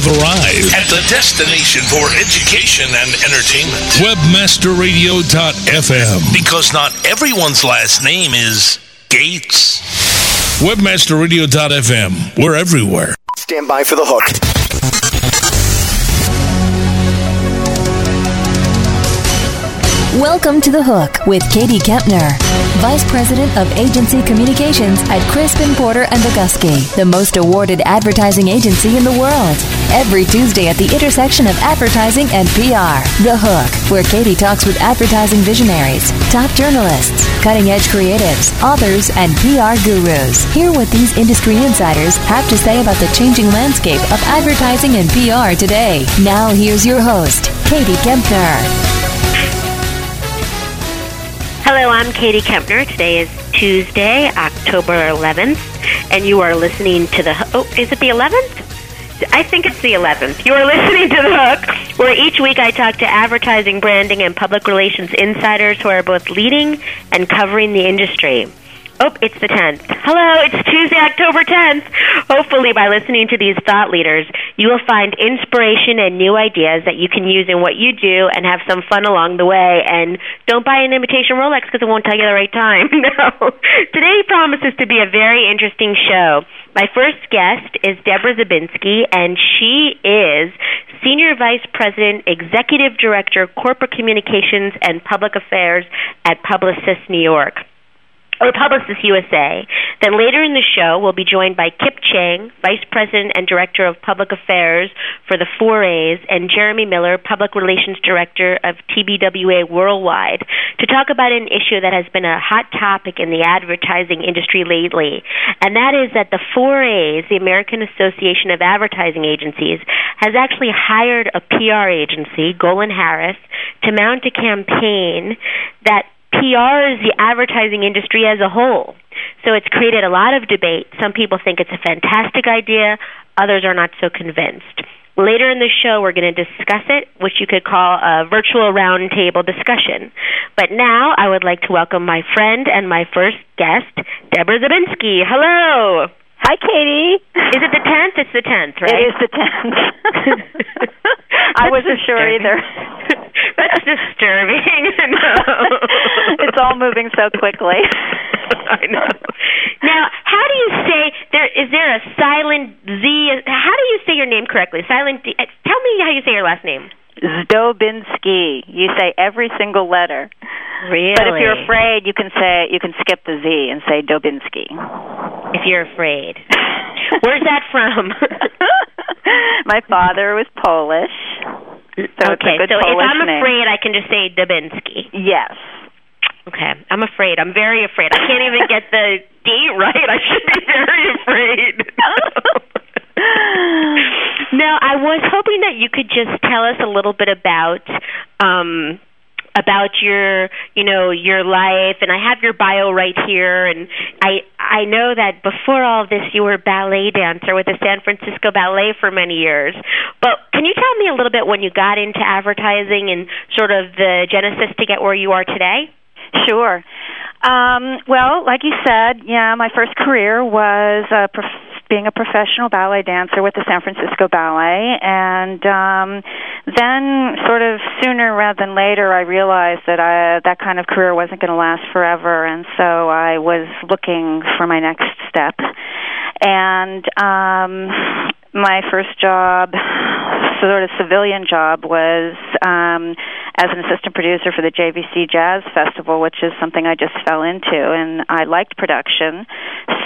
have arrived at the destination for education and entertainment. Webmasterradio.fm. Because not everyone's last name is Gates. Webmasterradio.fm. We're everywhere. Stand by for the hook. Welcome to The Hook with Katie Kempner, Vice President of Agency Communications at Crispin Porter and Bogusky, the most awarded advertising agency in the world. Every Tuesday at the intersection of advertising and PR. The Hook, where Katie talks with advertising visionaries, top journalists, cutting edge creatives, authors, and PR gurus. Hear what these industry insiders have to say about the changing landscape of advertising and PR today. Now, here's your host, Katie Kempner. Hello, I'm Katie Kempner. Today is Tuesday, October 11th, and you are listening to the. Oh, is it the 11th? I think it's the 11th. You are listening to The Hook, where each week I talk to advertising, branding, and public relations insiders who are both leading and covering the industry. Oh, it's the 10th. Hello, it's Tuesday, October 10th. Hopefully, by listening to these thought leaders, you will find inspiration and new ideas that you can use in what you do and have some fun along the way. And don't buy an imitation Rolex because it won't tell you the right time. no. Today promises to be a very interesting show. My first guest is Deborah Zabinski, and she is Senior Vice President, Executive Director, Corporate Communications and Public Affairs at Publicis New York or Publicis USA. Then later in the show, we'll be joined by Kipp Cheng, Vice President and Director of Public Affairs for the 4As, and Jeremy Miller, Public Relations Director of TBWA Worldwide, to talk about an issue that has been a hot topic in the advertising industry lately. And that is that the 4As, the American Association of Advertising Agencies, has actually hired a PR agency, GolinHarris, to mount a campaign that PRs the advertising industry as a whole. So it's created a lot of debate. Some people think it's a fantastic idea, others are not so convinced. Later in the show, we're going to discuss it, which you could call a virtual roundtable discussion. But now, I would like to welcome my friend and my first guest, Deborah Zabinski. Hello. Hi, Katie. Is it the 10th? It's the 10th, right? It is the 10th. I wasn't sure either. That's disturbing. It's all moving so quickly. I know. Now, how do you say there? Is there a silent Z? How do you say your name correctly? Silent D. Uh, tell me how you say your last name. Zdobinski. You say every single letter. Really? But if you're afraid, you can say you can skip the Z and say Dobinski. If you're afraid. Where's that from? My father was Polish. So okay, so if I'm name. afraid, I can just say Dobinski. Yes. Okay, I'm afraid. I'm very afraid. I can't even get the date right. I should be very afraid. now, I was hoping that you could just tell us a little bit about um about your you know your life and I have your bio right here and I I know that before all this you were a ballet dancer with the San Francisco Ballet for many years. But can you tell me a little bit when you got into advertising and sort of the genesis to get where you are today? Sure. Um, well, like you said, yeah, my first career was uh, prof- being a professional ballet dancer with the San Francisco Ballet, and um, then sort of sooner rather than later, I realized that I, that kind of career wasn't going to last forever, and so I was looking for my next step. And um, my first job, sort of civilian job, was um, as an assistant producer for the JVC Jazz Festival, which is something I just fell into, and I liked production.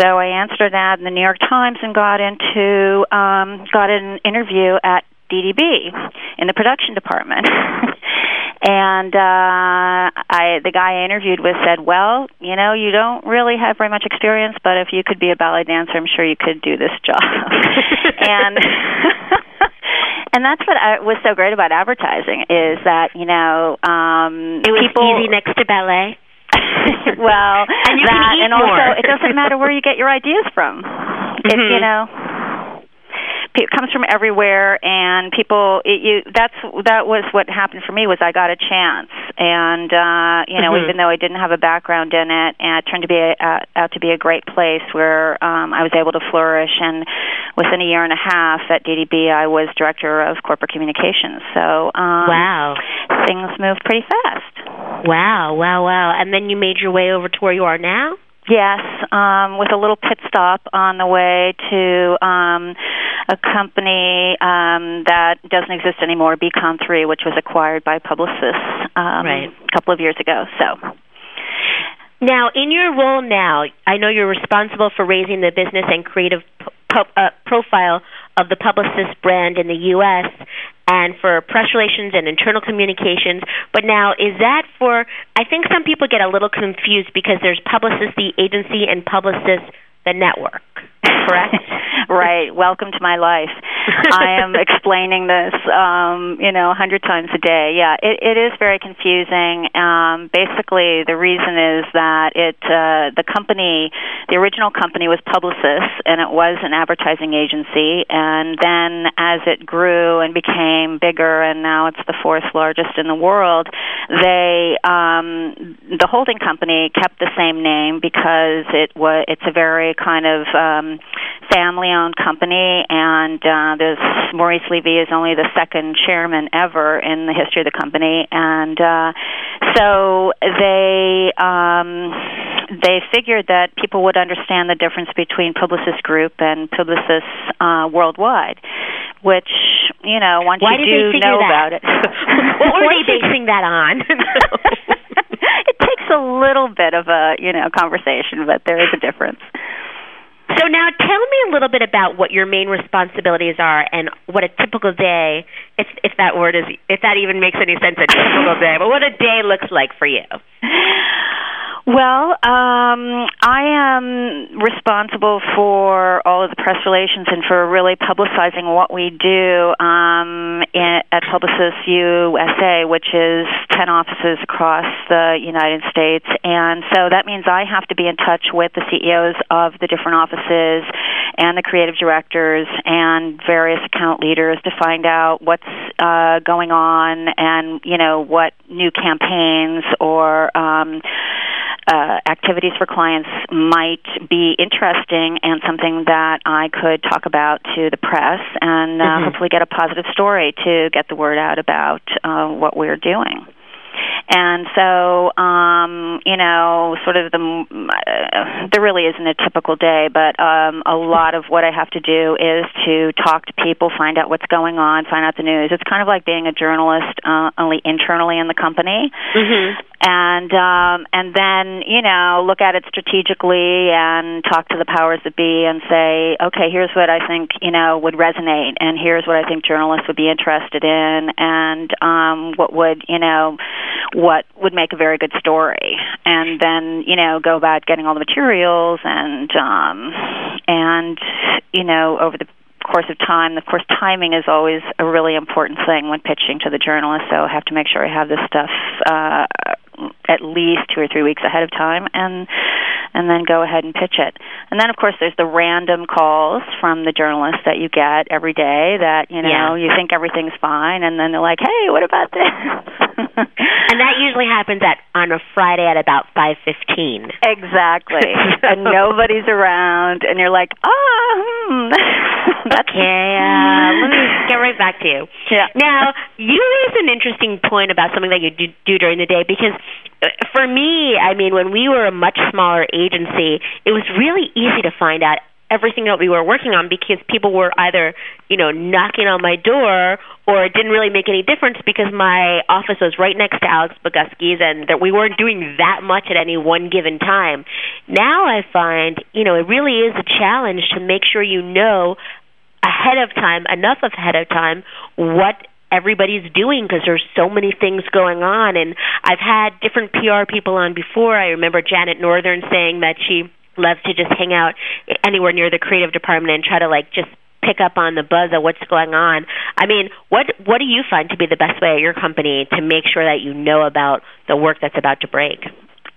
So I answered an ad in the New York Times and got into um, got an interview at DDB in the production department. and uh I the guy I interviewed with said, "Well, you know, you don't really have very much experience, but if you could be a ballet dancer, I'm sure you could do this job." and and that's what I, was so great about advertising is that you know um It was people easy next to ballet. well, And you that, can eat and also more. it doesn't matter where you get your ideas from. If Mhm. you know. It comes from everywhere, and people. It, you, that's that was what happened for me was I got a chance, and uh, you know, Mhm. even though I didn't have a background in it, and it turned to be a, uh, out to be a great place where um, I was able to flourish. And within a year and a half at DDB, I was director of corporate communications. So um, Wow. things moved pretty fast. Wow, wow, wow. And then you made your way over to where you are now? Yes, um, with a little pit stop on the way to um, a company um, that doesn't exist anymore, Bcom3, which was acquired by Publicis um, Right. a couple of years ago. So, Now, in your role now, I know you're responsible for raising the business and creative p- po- uh, profile of the Publicis brand in the U.S. and for press relations and internal communications. But now, is that for? I think some people get a little confused because there's Publicis the agency and Publicis the network. Correct. right. Welcome to my life. I am explaining this, um, you know, a hundred times a day. Yeah, it, it is very confusing. Um, basically, the reason is that it uh, the company, the original company was Publicis, and it was an advertising agency. And then, as it grew and became bigger, and now it's the fourth largest in the world, they um, the holding company kept the same name because it was it's a very kind of um, family-owned company, and uh, this Maurice Levy is only the second chairman ever in the history of the company, and uh, so they um, they figured that people would understand the difference between Publicis Group and Publicis uh, Worldwide, which you know once Why you did do they figure know that? about it. what were they basing that on? it takes a little bit of a you know conversation, but there is a difference. So now tell me a little bit about what your main responsibilities are and what a typical day if if that word is if that even makes any sense a typical day, but what a day looks like for you. Well, um, I am responsible for all of the press relations and for really publicizing what we do um, at Publicis USA, which is 10 offices across the United States. And so that means I have to be in touch with the CEOs of the different offices and the creative directors and various account leaders to find out what's uh, going on and, you know, what new campaigns or um, uh, activities for clients might be interesting and something that I could talk about to the press and uh, Mhm. hopefully get a positive story to get the word out about uh, what we're doing. And so, um, you know, sort of the uh, there really isn't a typical day, but um, a lot of what I have to do is to talk to people, find out what's going on, find out the news. It's kind of like being a journalist, uh, only internally in the company Mhm. And um, and then you know look at it strategically and talk to the powers that be and say, okay, here's what I think you know would resonate, and here's what I think journalists would be interested in, and um, what would you know what would make a very good story, and then you know go about getting all the materials and um, and you know over the course of time. Of course, timing is always a really important thing when pitching to the journalist. So I have to make sure I have this stuff uh, at least two or three weeks ahead of time, and and then go ahead and pitch it. And then, of course, there's the random calls from the journalists that you get every day. That you know Yeah. you think everything's fine, and then they're like, "Hey, what about this?" And that usually happens at on a Friday at about 5:15. Exactly. and nobody's around, and you're like, oh, hmm. Okay, uh, let me get right back to you. Yeah. Now, you raised an interesting point about something that you do, do during the day because for me, I mean, when we were a much smaller agency, it was really easy to find out everything that we were working on because people were either, you know, knocking on my door or it didn't really make any difference because my office was right next to Alex Bogusky's and that we weren't doing that much at any one given time. Now I find, you know, it really is a challenge to make sure you know ahead of time, enough ahead of time, what everybody's doing because there's so many things going on. And I've had different PR people on before. I remember Janet Northern saying that she loves to just hang out anywhere near the creative department and try to like just pick up on the buzz of what's going on. I mean, what what do you find to be the best way at your company to make sure that you know about the work that's about to break?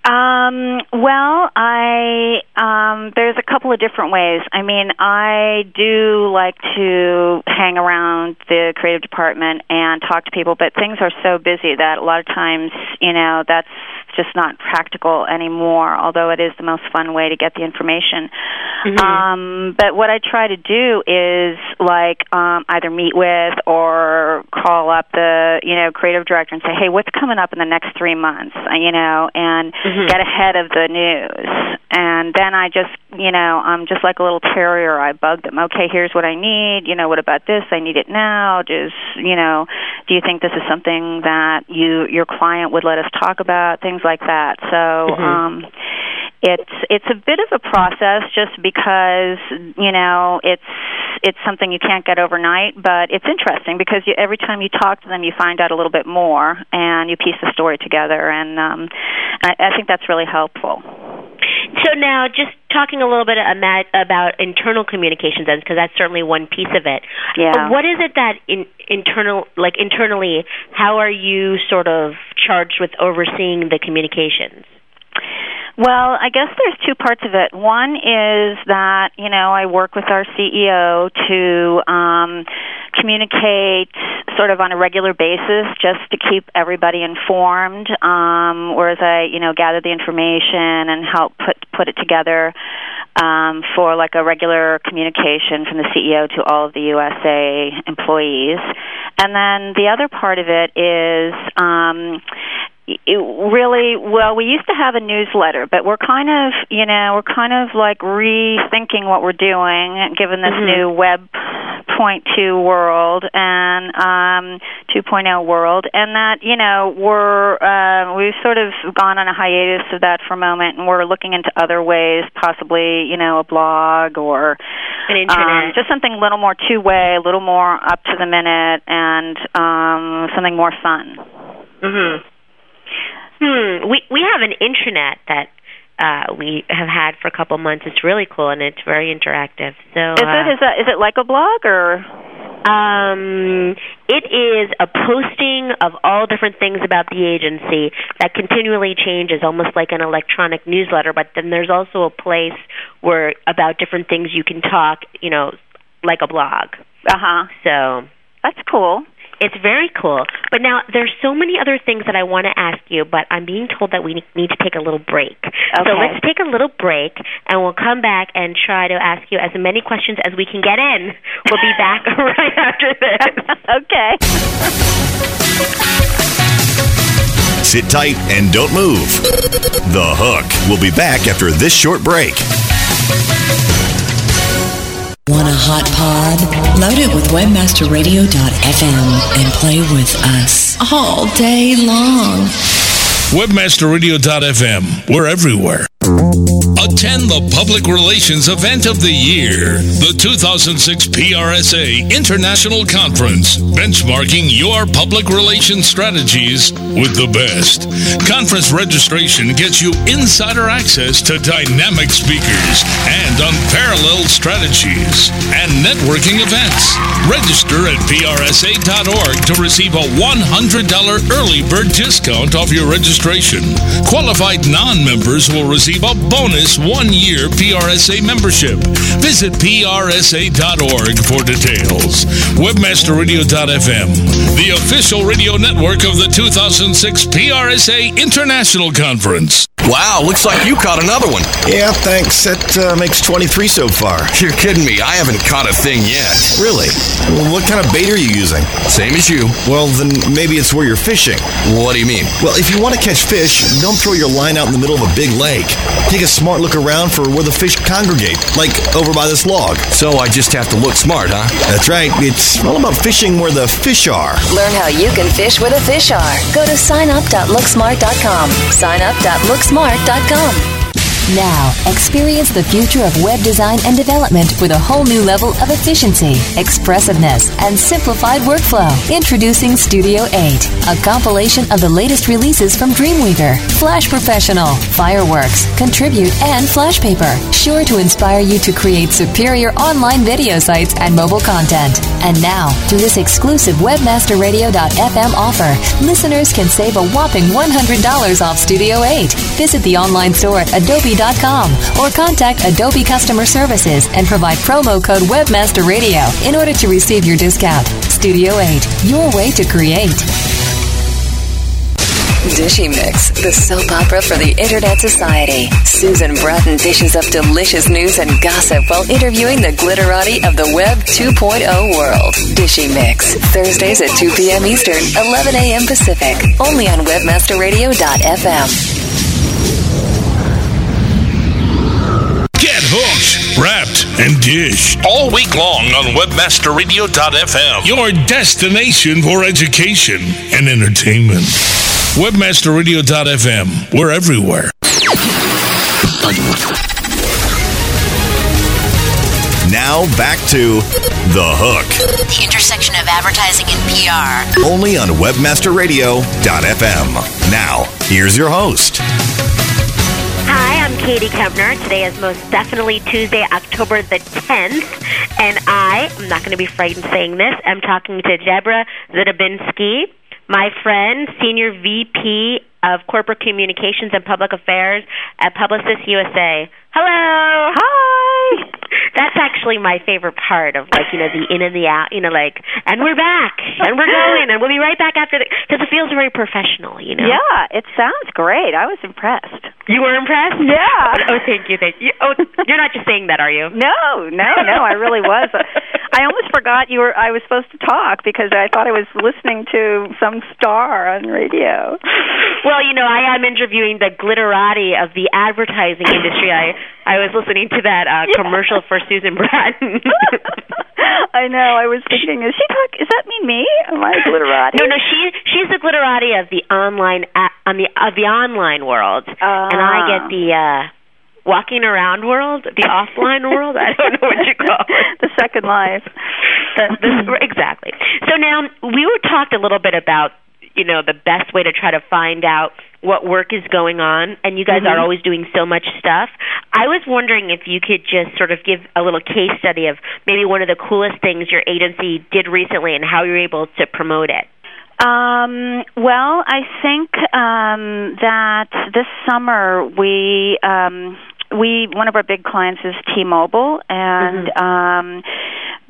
Um, well, I um, there's a couple of different ways. I mean, I do like to hang around the creative department and talk to people, but things are so busy that a lot of times, you know, that's just not practical anymore. Although it is the most fun way to get the information. Mm-hmm. Um, but what I try to do is like um, either meet with or call up the you know creative director and say, hey, what's coming up in the next three months? Uh, You know, and Mhm. get ahead of the news. And then I just you know I'm just like a little terrier. I bug them. Okay, here's what I need. You know, what about this? I need it now. Just you know, do you think this is something that you your client would let us talk about? Things like that. So. Mhm. um it's it's a bit of a process just because you know it's it's something you can't get overnight but it's interesting because you, every time you talk to them you find out a little bit more and you piece the story together and um I, I think that's really helpful So now, just talking a little bit about, internal communications, because that's certainly one piece of it. Yeah. Uh, What is it that in, internal, like internally, how are you sort of charged with overseeing the communications? Well, I guess there's two parts of it. One is that, you know, I work with our CEO to um, communicate sort of on a regular basis just to keep everybody informed, um, whereas I, you know, gather the information and help put, put it together um, for like a regular communication from the CEO to all of the USA employees. And then the other part of it is, um, it really well we used to have a newsletter but we're kind of you know we're kind of like rethinking what we're doing given this Mhm. new web point two world and um 2.0 world and that you know we're uh, we've sort of gone on a hiatus of that for a moment and we're looking into other ways possibly you know a blog or An internet. um, just something a little more two way a little more up to the minute and um something more fun Mhm. Hmm. We we have an intranet that uh, we have had for a couple months. It's really cool and it's very interactive. So Is uh, it is that is it like a blog or Um, it is a posting of all different things about the agency that continually changes, almost like an electronic newsletter. But then there's also a place where about different things you can talk, you know, like a blog. uh huh? So That's cool. It's very cool. But now there's so many other things that I want to ask you, but I'm being told that we need to take a little break. Okay. So let's take a little break, and we'll come back and try to ask you as many questions as we can get in. We'll be back right after this. okay. Sit tight and don't move. The Hook will be back after this short break. Want a hot pod? Load it with webmasterradio.fm and play with us all day long. Webmasterradio.fm. We're everywhere. Attend the Public Relations Event of the Year, the 2006 PRSA International Conference, benchmarking your public relations strategies with the best. Conference registration gets you insider access to dynamic speakers and unparalleled strategies and networking events. Register at prsa.org to receive a $100 early bird discount off your registration. Qualified non members will receive a bonus one year PRSA membership. Visit prsa.org for details. Webmasterradio.fm, the official radio network of the 2006 PRSA International Conference. Wow, looks like you caught another one. Yeah, thanks. That uh, makes 23 so far. You're kidding me. I haven't caught a thing yet. Really? Well, what kind of bait are you using? Same as you. Well, then maybe it's where you're fishing. What do you mean? Well, if you want to catch fish, don't throw your line out in the middle of a big lake. Take a smart look around for where the fish congregate, like over by this log. So I just have to look smart, huh? That's right. It's all about fishing where the fish are. Learn how you can fish where the fish are. Go to signup.looksmart.com. Signup.looksmart.com smart.com. Now, experience the future of web design and development with a whole new level of efficiency, expressiveness, and simplified workflow. Introducing Studio 8, a compilation of the latest releases from Dreamweaver, Flash Professional, Fireworks, Contribute, and Flashpaper, sure to inspire you to create superior online video sites and mobile content. And now, through this exclusive webmasterradio.fm offer, listeners can save a whopping $100 off Studio 8. Visit the online store at adobe.com or contact Adobe Customer Services and provide promo code Webmaster Radio in order to receive your discount. Studio 8, your way to create. Dishy Mix, the soap opera for the Internet Society. Susan Bratton dishes up delicious news and gossip while interviewing the glitterati of the Web 2.0 world. Dishy Mix, Thursdays at 2 p.m. Eastern, 11 a.m. Pacific, only on WebmasterRadio.fm. Get hooked, wrapped, and dished. All week long on WebmasterRadio.fm. Your destination for education and entertainment. WebmasterRadio.fm. We're everywhere. Now back to The Hook. The intersection of advertising and PR. Only on WebmasterRadio.fm. Now, here's your host. I'm Katie Kempner. Today is most definitely Tuesday, October the 10th, and I, I'm not going to be frightened saying this, I'm talking to Deborah Zidabinski, my friend, Senior VP of Corporate Communications and Public Affairs at Publicis USA. Hello! Hi! That's actually my favorite part of like you know the in and the out you know like and we're back and we're going and we'll be right back after the because it feels very professional you know Yeah, it sounds great. I was impressed. you were impressed Yeah. Oh, oh thank you thank you oh you're not just saying that are you No, no, no, I really was. I almost forgot you were I was supposed to talk because I thought I was listening to some star on radio. Well, you know, I am interviewing the glitterati of the advertising industry. I I was listening to that uh, commercial for Susan Bratton. I know. I was thinking, is she talk? Is that mean me? Am I a glitterati? no, no, she she's the glitterati of the online on the of the online world, and I get the uh walking around world, the offline world. I don't know what you call it. the second life. the, the, exactly. So now we were talked a little bit about you know the best way to try to find out what work is going on and you guys are Mhm. always doing so much stuff i was wondering if you could just sort of give a little case study of maybe one of the coolest things your agency did recently and how you were able to promote it Um, well, I think um, that this summer we um, we one of our big clients is T-Mobile, and um,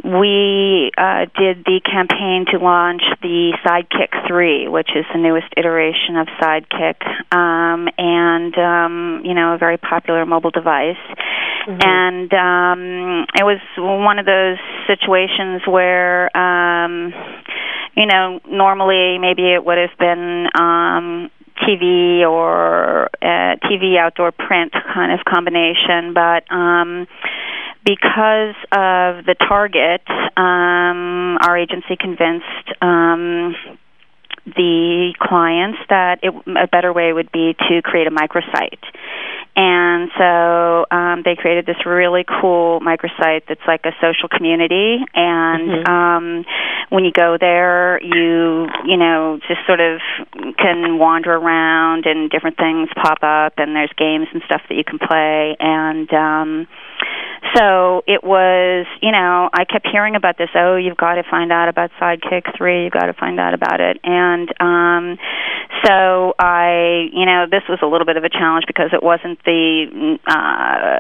we uh, did the campaign to launch the Sidekick 3, which is the newest iteration of Sidekick, um, and um, you know a very popular mobile device. And um, it was one of those situations where. Um, you know, normally maybe it would have been um, TV or uh, TV outdoor print kind of combination, but um, because of the target, um, our agency convinced um, the clients that it, a better way would be to create a microsite. And so um, they created this really cool microsite that's like a social community. And um, when you go there, you you know just sort of can wander around, and different things pop up, and there's games and stuff that you can play. And um, so it was, you know, I kept hearing about this. Oh, you've got to find out about Sidekick Three. You've got to find out about it. And um, so I, you know, this was a little bit of a challenge because it wasn't the uh,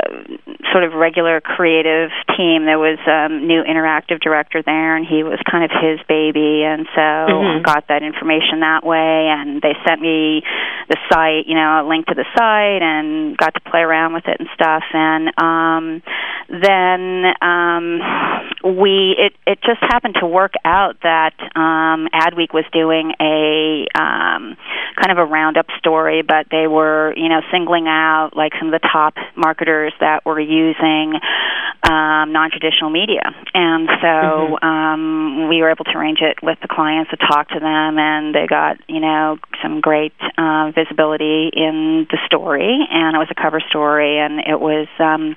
sort of regular creative team. There was a um, new interactive director there, and he was kind of his baby. And so I Mhm. got that information that way. And they sent me the site, you know, a link to the site, and got to play around with it and stuff. And um, then um, we it it just happened to work out that um, Adweek was doing a um, kind of a roundup story, but they were you know singling out like some of the top marketers that were using um, non-traditional media, and so Mm-hmm. um, we were able to arrange it with the clients to talk to them, and they got you know some great uh, visibility in the story, and it was a cover story, and it was. Um,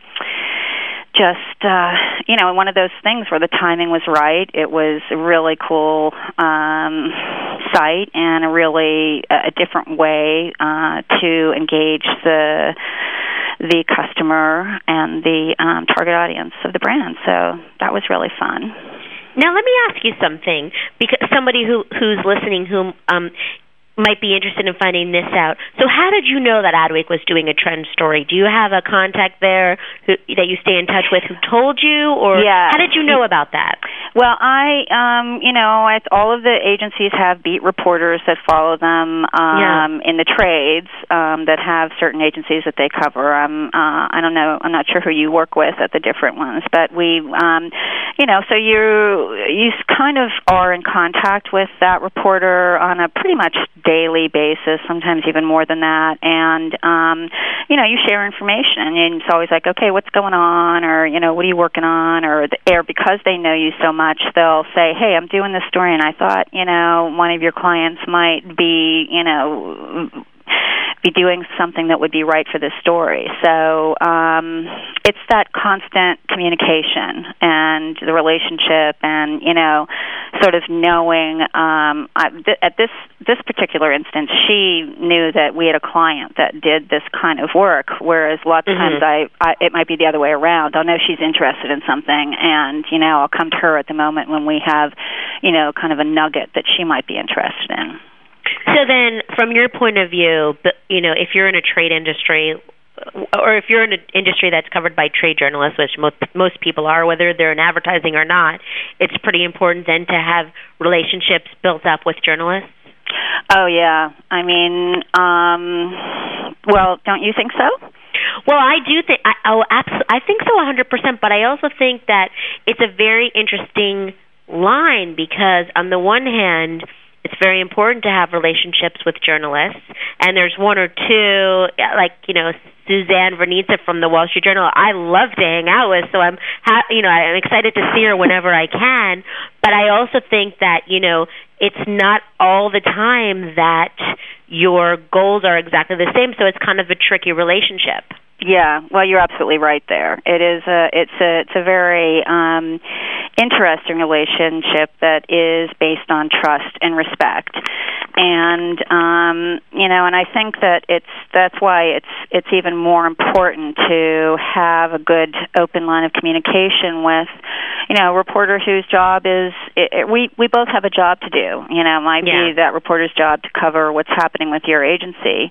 just uh you know one of those things where the timing was right. It was a really cool um site and a really a different way uh to engage the the customer and the um target audience of the brand. So that was really fun. Now let me ask you something because somebody who who's listening who um might be interested in finding this out. So how did you know that Adweek was doing a trend story? Do you have a contact there who, that you stay in touch with who told you or Yeah. how did you know about that? Well, I, um, you know, I, all of the agencies have beat reporters that follow them um, in the trades um, that have certain agencies that they cover. Um, uh, I don't know. I'm not sure who you work with at the different ones, but we, um, you know, so you you kind of are in contact with that reporter on a pretty much daily basis, sometimes even more than that, and um, you know, you share information, and it's always like, okay, what's going on, or you know, what are you working on, or the air because they know you so much, they'll say, hey, I'm doing this story, and I thought, you know, one of your clients might be, you know be doing something that would be right for this story. So um, it's that constant communication and the relationship, and you know, sort of knowing. Um, I, th- at this this particular instance, she knew that we had a client that did this kind of work, whereas lots of Mhm. times I, I it might be the other way around. I'll know she's interested in something, and you know, I'll come to her at the moment when we have, you know, kind of a nugget that she might be interested in. So then, from your point of view, you know, if you're in a trade industry, or if you're in an industry that's covered by trade journalists, which most most people are, whether they're in advertising or not, it's pretty important then to have relationships built up with journalists. Oh yeah, I mean, um, well, don't you think so? Well, I do think I, oh, abs- I think so, 100%. But I also think that it's a very interesting line because, on the one hand, it's very important to have relationships with journalists, and there's one or two, uh, like you know, Suzanne Vranica from the Wall Street Journal. I love to hang out with, so I'm, ha- you know, I'm excited to see her whenever I can. But I also think that you know, it's not all the time that your goals are exactly the same, so it's kind of a tricky relationship. Yeah, well, you're absolutely right there. It is a it's a it's a very um, interesting relationship that is based on trust and respect, and um, you know, and I think that it's that's why it's it's even more important to have a good open line of communication with, you know, a reporter whose job is it, it, we we both have a job to do. You know, it might Yeah. be that reporter's job to cover what's happening with your agency,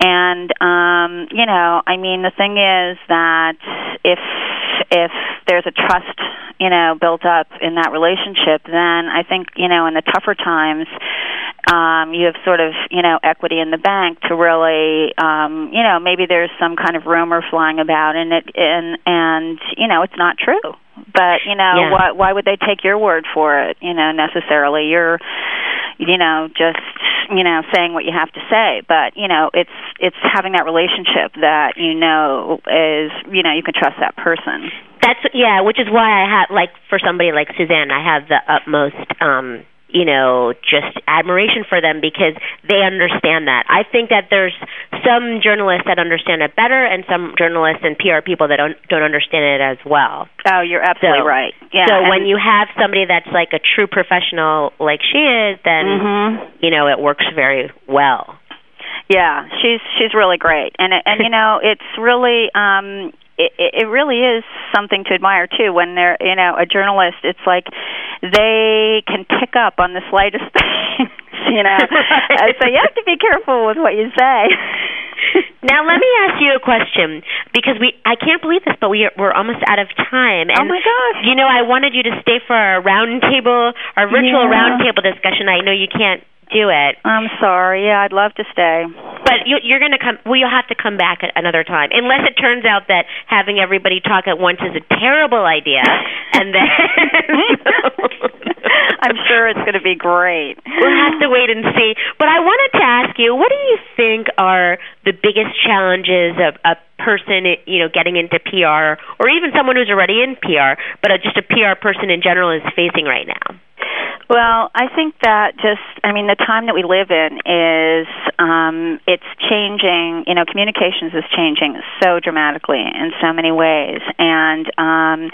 and um, you know, I mean, the thing is that if if there's a trust, you know, built up in that relationship, then I think you know, in the tougher times, um, you have sort of you know equity in the bank to really, um, you know, maybe there's some kind of rumor flying about, and it and and you know, it's not true. But you know, Yeah. why why would they take your word for it? You know, necessarily, you're you know just you know saying what you have to say. But you know it's it's having that relationship that you know is you know you can trust that person. That's yeah, which is why I have like for somebody like Suzanne, I have the utmost um you know just admiration for them because they understand that. I think that there's some journalists that understand it better and some journalists and PR people that don't don't understand it as well. oh you're absolutely So- right yeah so and- when you have somebody that's like a true professional like she is, then Mhm. you know it works very well. Yeah, she's she's really great, and and you know it's really um it it really is something to admire too. When they're you know a journalist, it's like they can pick up on the slightest things, you know. Uh, so you have to be careful with what you say. Now let me ask you a question because we I can't believe this, but we are, we're almost out of time. Oh my gosh. You know, I wanted you to stay for our round table, our virtual Yeah. round table discussion. I know you can't do it, I'm sorry. Yeah, I'd love to stay. but you, you're going to come. Well, you'll have to come back at another time, unless it turns out that having everybody talk at once is a terrible idea, and then I'm sure it's going to be great. We'll have to wait and see. But I wanted to ask you, what do you think are the biggest challenges of a person, you know, getting into PR, or even someone who's already in PR, but just a PR person in general is facing right now? Well, I think that just, I mean, the time that we live in is, um, it's changing, you know, communications is changing so dramatically in so many ways. And, um,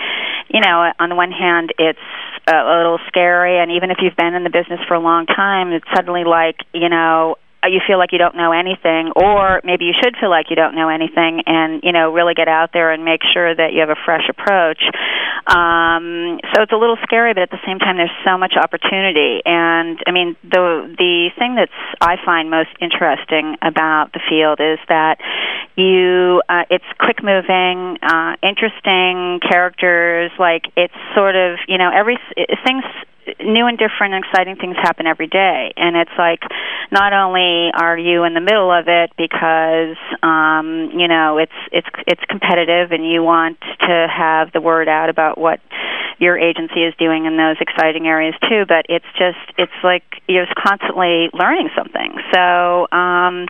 you know, on the one hand, it's a, little scary, and even if you've been in the business for a long time, it's suddenly like, you know, you feel like you don't know anything or maybe you should feel like you don't know anything and you know really get out there and make sure that you have a fresh approach. Um so it's a little scary but at the same time there's so much opportunity. And i mean the the thing that's i find most interesting about the field is that you uh it's quick moving uh interesting characters. Like it's sort of you know every things new and different and exciting things happen every day. And it's like not only are you in the middle of it because um you know it's it's it's competitive and you want to have the word out about what your agency is doing in those exciting areas too but it's just it's like you're constantly learning something. So um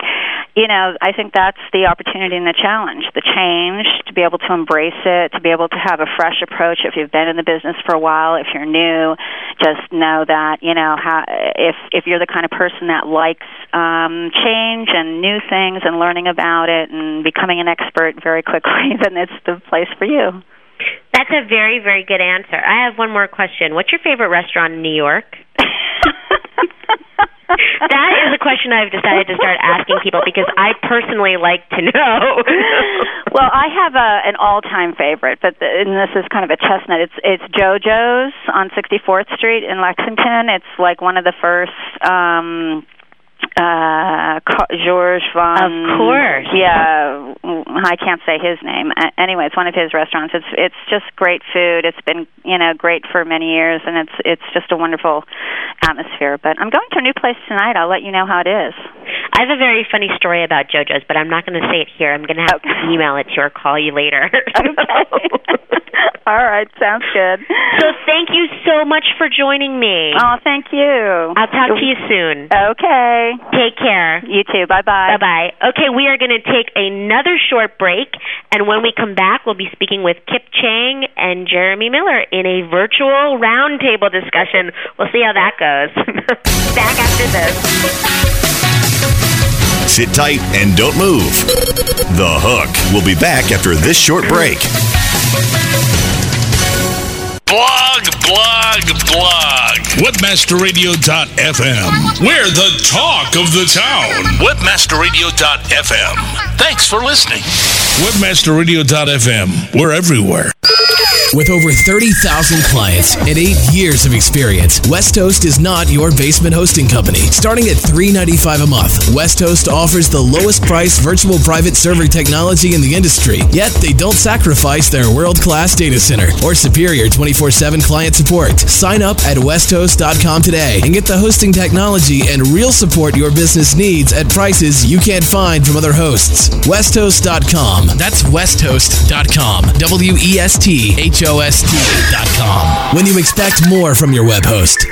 you know i think that's the opportunity and the challenge the change to be able to embrace it to be able to have a fresh approach. If you've been in the business for a while if you're new just know that you know how if if you're the kind of person that likes um change and new things and learning about it and becoming an expert very quickly then it's the place for you. That's a very very good answer. I have one more question. What's your favorite restaurant in new york that is a question I've decided to start asking people because I personally like to know. well, I have a an all-time favorite, but the, and this is kind of a chestnut. It's it's JoJo's on 64th Street in Lexington. It's like one of the first um uh George von Of course. Yeah, I can't say his name. Uh, anyway, it's one of his restaurants. It's it's just great food. It's been, you know, great for many years and it's it's just a wonderful atmosphere. But I'm going to a new place tonight. I'll let you know how it is. I have a very funny story about JoJo's, but I'm not going to say it here. I'm going to have Okay. to email it to you or call you later. All right, sounds good. so thank you so much for joining me. Oh, thank you. I'll talk to you soon. Okay. Take care. You too. Bye-bye. Bye bye. Okay, we are going to take another short break, and when we come back, we'll be speaking with Kipp Cheng and Jeremy Miller in a virtual roundtable discussion. We'll see how that goes. back after this. Sit tight and don't move. The Hook will be back after this short break. Blog, blog, blog. Webmasterradio.fm. We're the talk of the town. Webmasterradio.fm. Thanks for listening. Webmasterradio.fm. We're everywhere. With over 30,000 clients and eight years of experience, WestHost is not your basement hosting company. Starting at $3.95 a month, WestHost offers the lowest price virtual private server technology in the industry. Yet they don't sacrifice their world class data center or superior 24 7 client support. Sign up at westhost.com today and get the hosting technology and real support your business needs at prices you can't find from other hosts. Westhost.com. That's westhost.com. W E S T H O S T.com. When you expect more from your web host.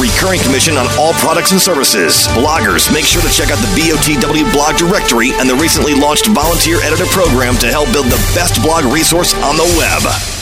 recurring commission on all products and services. Bloggers, make sure to check out the BOTW blog directory and the recently launched volunteer editor program to help build the best blog resource on the web.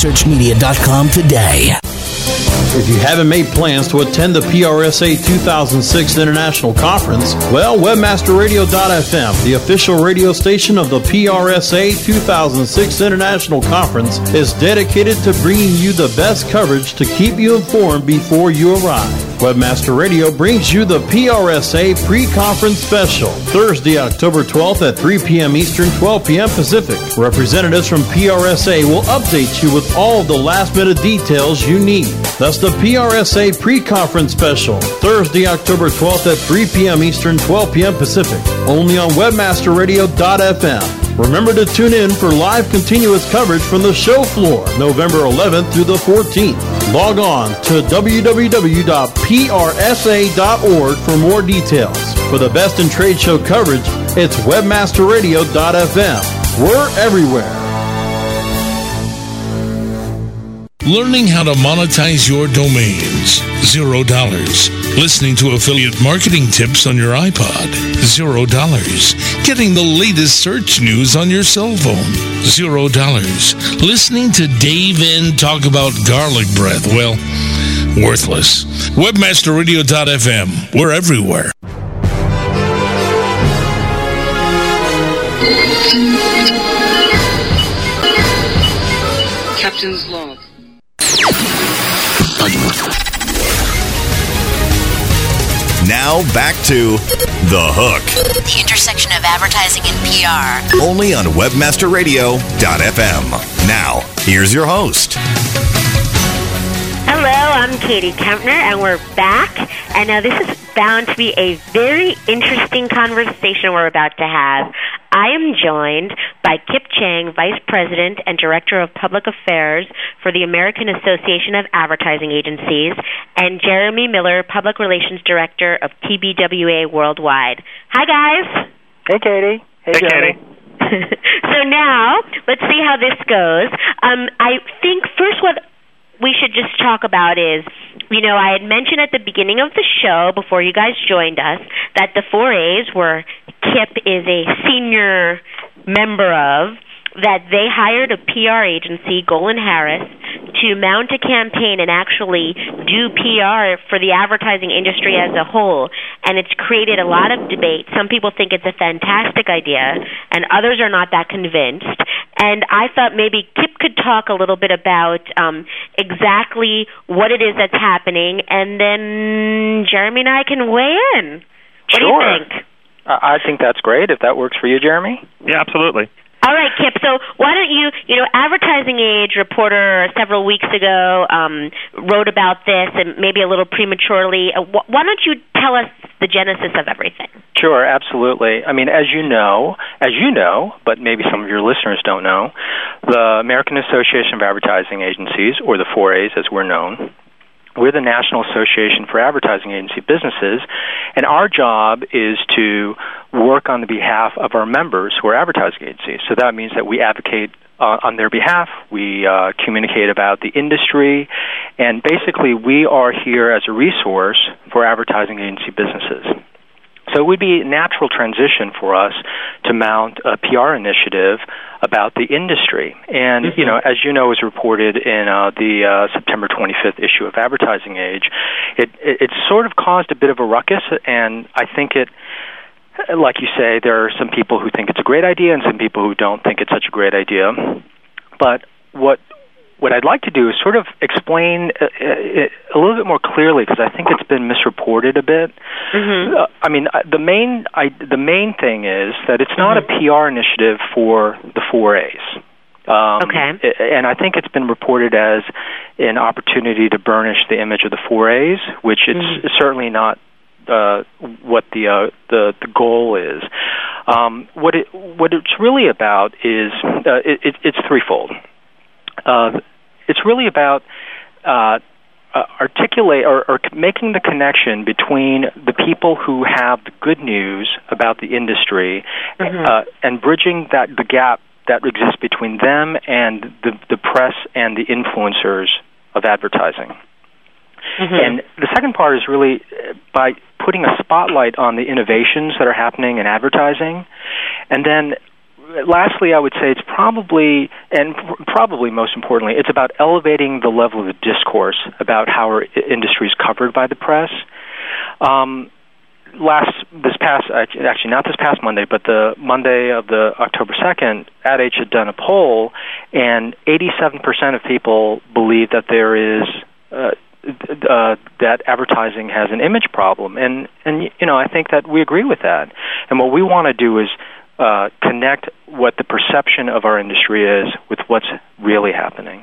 InfoSearchMedia.com today. If you haven't made plans to attend the PRSA 2006 International Conference, well, WebmasterRadio.fm, the official radio station of the PRSA 2006 International Conference, is dedicated to bringing you the best coverage to keep you informed before you arrive. Webmaster Radio brings you the PRSA pre-conference special, Thursday, October 12th at 3 p.m. Eastern, 12 p.m. Pacific. Representatives from PRSA will update you with all the last-minute details you need. That's the PRSA pre-conference special, Thursday, October 12th at 3 p.m. Eastern, 12 p.m. Pacific, only on WebmasterRadio.fm. Remember to tune in for live continuous coverage from the show floor, November 11th through the 14th. Log on to www.prsa.org for more details. For the best in trade show coverage, it's webmasterradio.fm. We're everywhere. Learning how to monetize your domains. Zero dollars. Listening to affiliate marketing tips on your iPod. Zero dollars. Getting the latest search news on your cell phone. Zero dollars. Listening to Dave N talk about garlic breath. Well, worthless. Webmasterradio.fm. We're everywhere. Captain's log. Now back to The Hook. The intersection of advertising and PR. Only on WebmasterRadio.fm. Now, here's your host. Hello, I'm Katie Kempner, and we're back. And now this is bound to be a very interesting conversation we're about to have. I am joined by Kipp Cheng, Vice President and Director of Public Affairs for the American Association of Advertising Agencies, and Jeremy Miller, Public Relations Director of TBWA Worldwide. Hi, guys. Hey, Katie. Hey, Katie. so now, let's see how this goes. Um, I think first what we should just talk about is, you know, I had mentioned at the beginning of the show before you guys joined us that the four A's were Kipp is a senior member of, that they hired a PR agency, GolinHarris, to mount a campaign and actually do PR for the advertising industry as a whole. And it's created a lot of debate. Some people think it's a fantastic idea, and others are not that convinced. And I thought maybe Kipp could talk a little bit about um, exactly what it is that's happening, and then Jeremy and I can weigh in. What do you Sure. think? I I think that's great. If that works for you, Jeremy. Yeah, absolutely. All right, Kipp. So why don't you, you know, Advertising Age reporter several weeks ago um, wrote about this, and maybe a little prematurely. Uh, wh- why don't you tell us the genesis of everything? Sure, absolutely. I mean, as you know, as you know, but maybe some of your listeners don't know, the American Association of Advertising Agencies, or the 4As as we're known, we're the National Association for Advertising Agency Businesses, and our job is to work on the behalf of our members who are advertising agencies. So that means that we advocate uh, on their behalf, we uh, communicate about the industry, and basically we are here as a resource for advertising agency businesses. So it would be a natural transition for us to mount a PR initiative about the industry. And, you know, as you know, was reported in uh, the uh, September 25th issue of Advertising Age, it, it, it sort of caused a bit of a ruckus, and I think it, like you say, there are some people who think it's a great idea and some people who don't think it's such a great idea. But what what I'd like to do is sort of explain uh, it a little bit more clearly because I think it's been misreported a bit. Mm-hmm. Uh, I mean, uh, the main I, the main thing is that it's not Mm-hmm. a PR initiative for the four A's. Um, Okay. And I think it's been reported as an opportunity to burnish the image of the four A's, which it's Mhm. certainly not uh, what the uh, the the goal is. Um, what it what it's really about is uh, it, it's threefold. Uh, it's really about uh, uh, articulate or, or making the connection between the people who have the good news about the industry Mhm. uh, and bridging that the gap that exists between them and the, the press and the influencers of advertising. Mm-hmm. And the second part is really uh, by putting a spotlight on the innovations that are happening in advertising, and then lastly, I would say it's probably, and probably most importantly, it's about elevating the level of the discourse about how our industry is covered by the press. Um, last this past actually not this past Monday, but the Monday of the October second, Age had done a poll, and 87% of people believe that there is. Uh, uh, that advertising has an image problem, and and you know I think that we agree with that. And what we want to do is uh, connect what the perception of our industry is with what's really happening.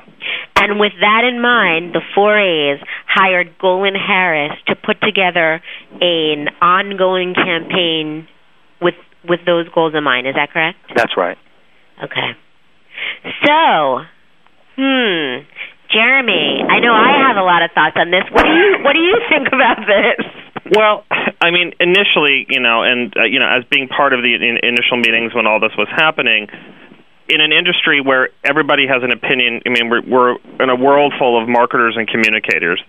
And with that in mind, the 4A's hired GolinHarris to put together an ongoing campaign with with those goals in mind. Is that correct? That's right. Okay. So, hmm, Jeremy, I know I have a lot of thoughts on this. What do you what do you think about this? Well, I mean, initially, you know, and uh, you know, as being part of the in, initial meetings when all this was happening, in an industry where everybody has an opinion, I mean, we're, we're in a world full of marketers and communicators.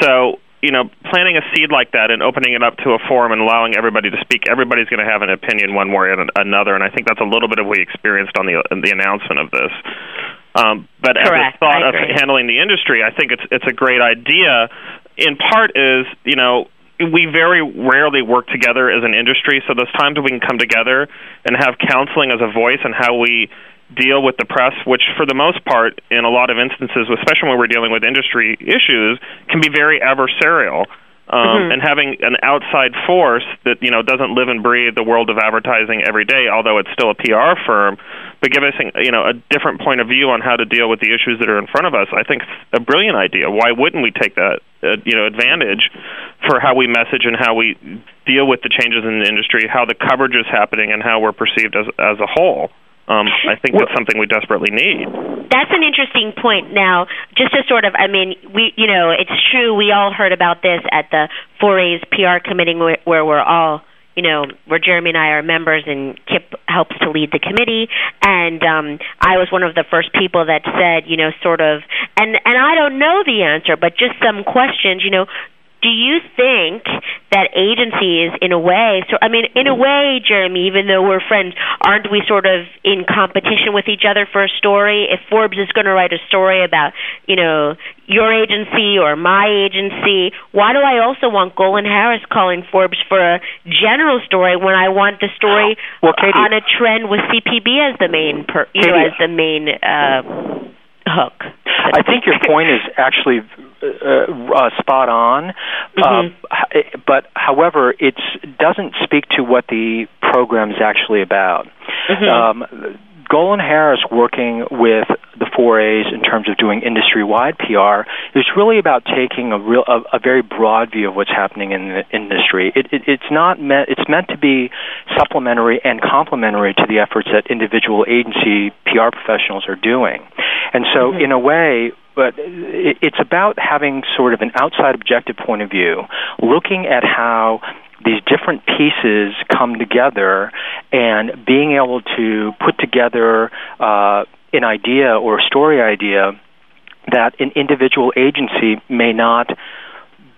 So, you know, planting a seed like that and opening it up to a forum and allowing everybody to speak, everybody's going to have an opinion one way or another, and I think that's a little bit of what we experienced on the the announcement of this. Um, but Correct. as a thought of handling the industry, I think it's it's a great idea. In part, is you know we very rarely work together as an industry, so those times we can come together and have counseling as a voice and how we deal with the press, which for the most part, in a lot of instances, especially when we're dealing with industry issues, can be very adversarial um, mm-hmm. and having an outside force that you know doesn't live and breathe the world of advertising every day, although it's still a PR firm, but give us you know a different point of view on how to deal with the issues that are in front of us. I think it's a brilliant idea. Why wouldn't we take that uh, you know advantage for how we message and how we deal with the changes in the industry, how the coverage is happening, and how we're perceived as as a whole? Um, I think that's something we desperately need. That's an interesting point. Now, just to sort of, I mean, we, you know, it's true. We all heard about this at the 4A's PR committee, where, where we're all, you know, where Jeremy and I are members, and Kip helps to lead the committee. And um, I was one of the first people that said, you know, sort of, and and I don't know the answer, but just some questions. You know, do you think that agencies in a way so i mean in a way jeremy even though we're friends aren't we sort of in competition with each other for a story? If forbes is going to write a story about you know your agency or my agency why do i also want GolinHarris calling forbes for a general story when i want the story well, Katie, on a trend with cpb as the main per, you Katie, know as the main uh hook i think your point is actually uh, uh, spot on. Mm-hmm. Uh, but however, it doesn't speak to what the program is actually about. Mm-hmm. Um, GolinHarris working with the 4As in terms of doing industry-wide PR is really about taking a real a, a very broad view of what's happening in the industry. It, it, it's not meant it's meant to be supplementary and complementary to the efforts that individual agency PR professionals are doing. And so mm-hmm. in a way but it's about having sort of an outside objective point of view, looking at how these different pieces come together and being able to put together uh, an idea or a story idea that an individual agency may not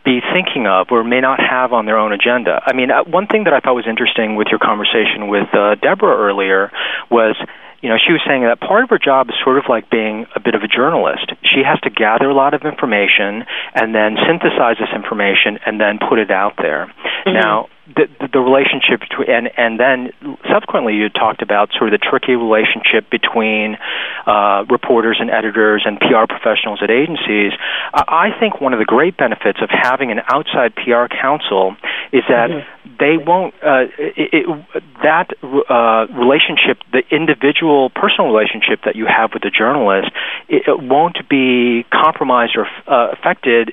be thinking of or may not have on their own agenda. I mean, uh, one thing that I thought was interesting with your conversation with uh, Deborah earlier was you know, she was saying that part of her job is sort of like being a bit of a journalist. She has to gather a lot of information and then synthesize this information and then put it out there. Mm-hmm. Now, the, the relationship between and and then subsequently you talked about sort of the tricky relationship between uh, reporters and editors and PR professionals at agencies. I think one of the great benefits of having an outside PR counsel is that mm-hmm. they won't uh, it, it, that uh, relationship, the individual personal relationship that you have with the journalist, it, it won't be compromised or uh, affected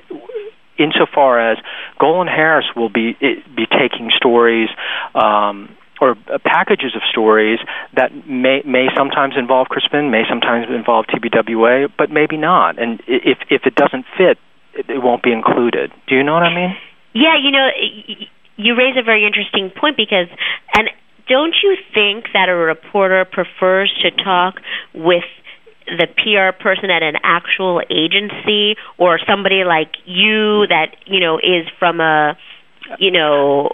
insofar as GolinHarris will be be taking stories um, or uh, packages of stories that may may sometimes involve Crispin, may sometimes involve TBWA, but maybe not. And if if it doesn't fit, it, it won't be included. Do you know what I mean? Yeah, you know, you raise a very interesting point because and don't you think that a reporter prefers to talk with the PR person at an actual agency or somebody like you that you know is from a you know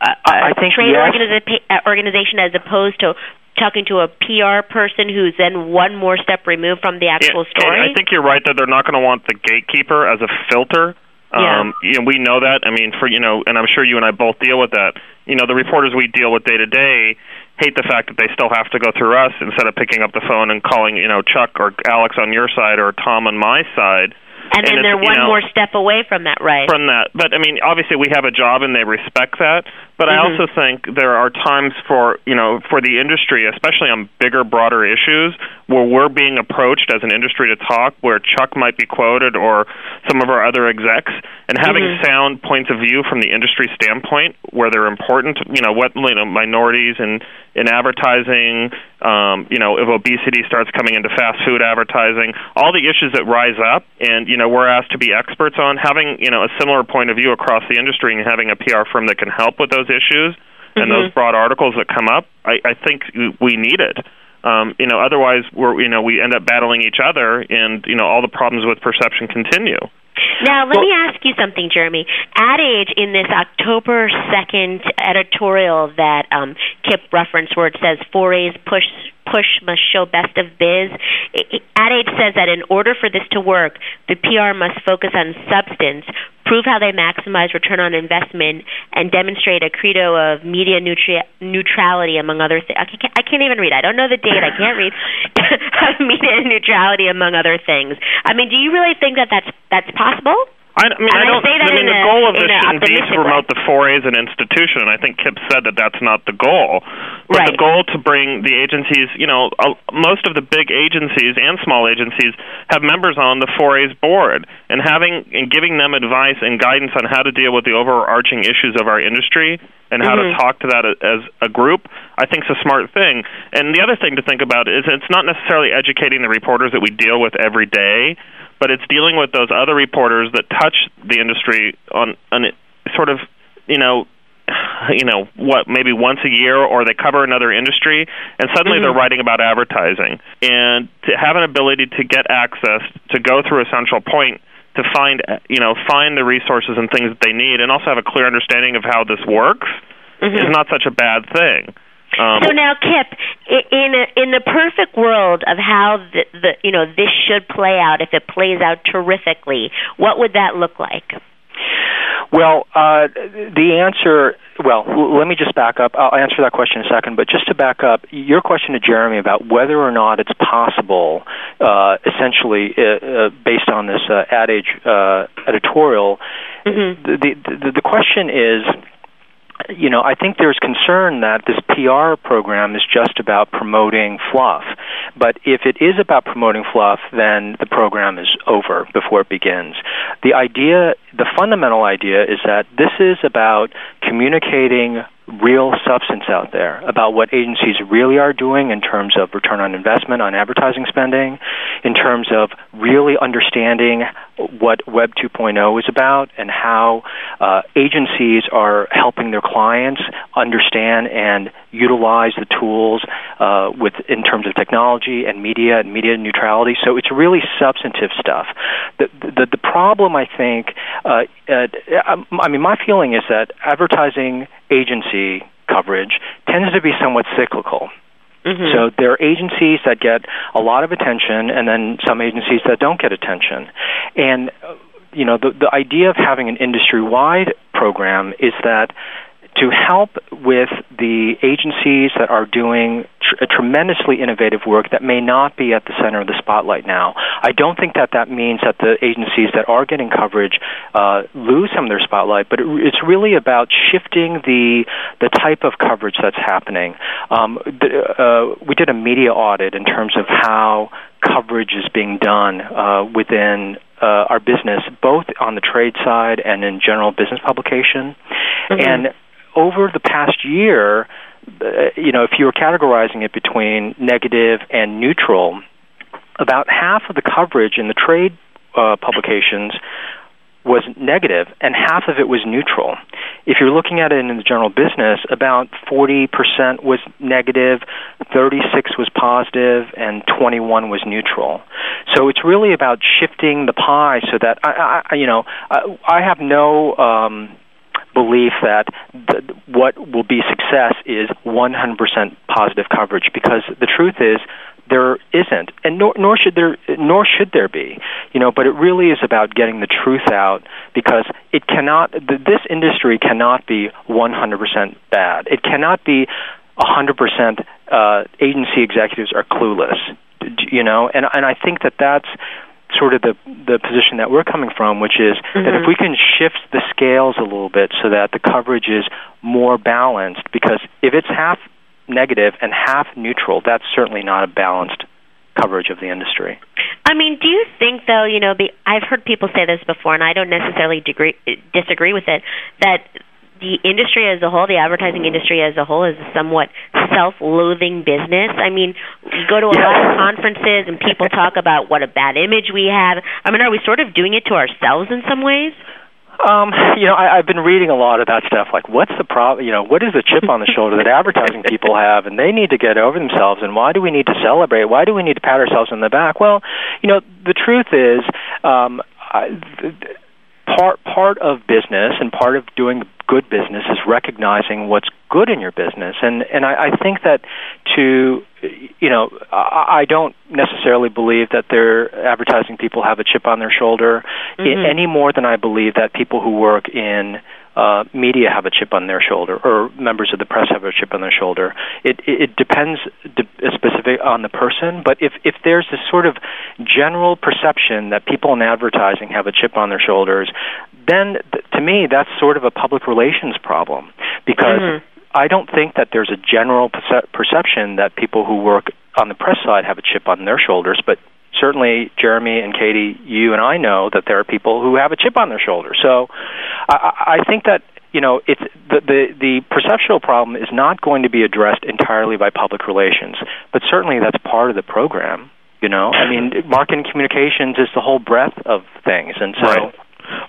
a, think trade yes. organiza- organization as opposed to talking to a PR person who's then one more step removed from the actual Yeah, story. I think you're right that they're not going to want the gatekeeper as a filter. Yeah. Um, you know, we know that. I mean, for you know, and I'm sure you and I both deal with that. You know, the reporters we deal with day to day hate the fact that they still have to go through us instead of picking up the phone and calling, you know, Chuck or Alex on your side or Tom on my side. And then it's, they're one know, more step away from that, right? from that. But I mean, obviously we have a job and they respect that. But I Mhm. also think there are times for you know for the industry, especially on bigger, broader issues, where we're being approached as an industry to talk, where Chuck might be quoted or some of our other execs, and having Mhm. sound points of view from the industry standpoint, where they're important. You know what you know minorities in in advertising. Um, you know if obesity starts coming into fast food advertising, all the issues that rise up, and you know we're asked to be experts on having you know a similar point of view across the industry and having a PR firm that can help with those issues and Mhm. those broad articles that come up. I, I think we need it. Um, you know, otherwise we're you know we end up battling each other, and you know all the problems with perception continue. Now, let me ask you something, Jeremy. Ad Age, in this October 2nd editorial that um, Kipp referenced, where it says 4A's push push must show best of biz, Ad Age says that in order for this to work, the PR must focus on substance, prove how they maximize return on investment, and demonstrate a credo of media neutri- neutrality, among other things. I can't, I can't even read. I don't know the date. I can't read. media neutrality, among other things. I mean, do you really think that that's that's possible? I, I mean, And I I don't. say that I mean, the a- goal of this a shouldn't be to promote the foray as an institution. And I think Kipp said that that's not the goal. But the goal to bring the agencies, you know, uh, most of the big agencies and small agencies have members on the 4A's board, and having and giving them advice and guidance on how to deal with the overarching issues of our industry and how Mhm. to talk to that as a group, I think is a smart thing. And the other thing to think about is it's not necessarily educating the reporters that we deal with every day, but it's dealing with those other reporters that touch the industry on, on sort of, you know, you know what maybe once a year or they cover another industry and suddenly Mhm. they're writing about advertising and to have an ability to get access to go through a central point to find you know find the resources and things that they need and also have a clear understanding of how this works Mhm. is not such a bad thing um, so now, Kipp, in a, in the perfect world of how the, the you know this should play out, if it plays out terrifically, what would that look like? Well, uh, the answer. Well, let me just back up. I'll answer that question in a second. But just to back up, your question to Jeremy about whether or not it's possible, uh, essentially uh, uh, based on this uh, Ad Age uh, editorial, the, the the the question is you know, I think there's concern that this PR program is just about promoting fluff. But if it is about promoting fluff, then the program is over before it begins. The idea, the fundamental idea is that this is about communicating real substance out there about what agencies really are doing in terms of return on investment on advertising spending, in terms of really understanding what Web 2.0 is about and how uh, agencies are helping their clients understand and utilize the tools uh, with in terms of technology and media and media neutrality. So it's really substantive stuff. The the, the problem I think, uh, uh, I mean, my feeling is that advertising agency coverage tends to be somewhat cyclical. So there are agencies that get a lot of attention, and then some agencies that don't get attention. And uh, you know, the the idea of having an industry-wide program is that to help with the agencies that are doing tr- tremendously innovative work that may not be at the center of the spotlight now. I don't think that that means that the agencies that are getting coverage uh, lose some of their spotlight, but it, it's really about shifting the the type of coverage that's happening. Um, the, uh, we did a media audit in terms of how coverage is being done uh, within uh, our business, both on the trade side and in general business publication. And over the past year, uh, you know, if you were categorizing it between negative and neutral, about half of the coverage in the trade uh, publications was negative and half of it was neutral. If you're looking at it in the general business, about 40% was negative, 36 was positive, and 21 was neutral. So it's really about shifting the pie so that I, I you know, I, I have no um belief that th- what will be success is 100% positive coverage because the truth is there isn't, and nor, nor should there, nor should there be. You know, but it really is about getting the truth out because it cannot. This industry cannot be 100% bad. It cannot be 100% uh, agency executives are clueless. You know, and and I think that that's sort of the the position that we're coming from, which is mm-hmm. that if Mm-hmm. we can shift the scales a little bit so that the coverage is more balanced, because if it's half negative and half neutral, that's certainly not a balanced coverage of the industry. I mean, do you think though, you know, be, I've heard people say this before, and I don't necessarily degree, disagree with it, that the industry as a whole, the advertising industry as a whole, is a somewhat self-loathing business. I mean, we go to a lot of conferences and people talk about what a bad image we have. I mean, are we sort of doing it to ourselves in some ways? Um, you know, I, I've been reading a lot of that stuff. Like, what's the problem? You know, what is the chip on the shoulder that advertising people have, and they need to get over themselves? And why do we need to celebrate? Why do we need to pat ourselves on the back? Well, you know, the truth is, um, I, th- part part of business and part of doing good business is recognizing what's good in your business and and I, I think that to you know I, I don't necessarily believe that their advertising people have a chip on their shoulder Mm-hmm. i any more than I believe that people who work in uh, media have a chip on their shoulder, or members of the press have a chip on their shoulder. It it, it depends de- specific on the person, but if if there's this sort of general perception that people in advertising have a chip on their shoulders, then th- to me that's sort of a public relations problem because. Mhm. I don't think that there's a general perce- perception that people who work on the press side have a chip on their shoulders, but certainly Jeremy and Katie, you and I know that there are people who have a chip on their shoulder. So I, I think that you know it's the, the the perceptual problem is not going to be addressed entirely by public relations, but certainly that's part of the program. You know, I mean, marketing communications is the whole breadth of things, and so. Right.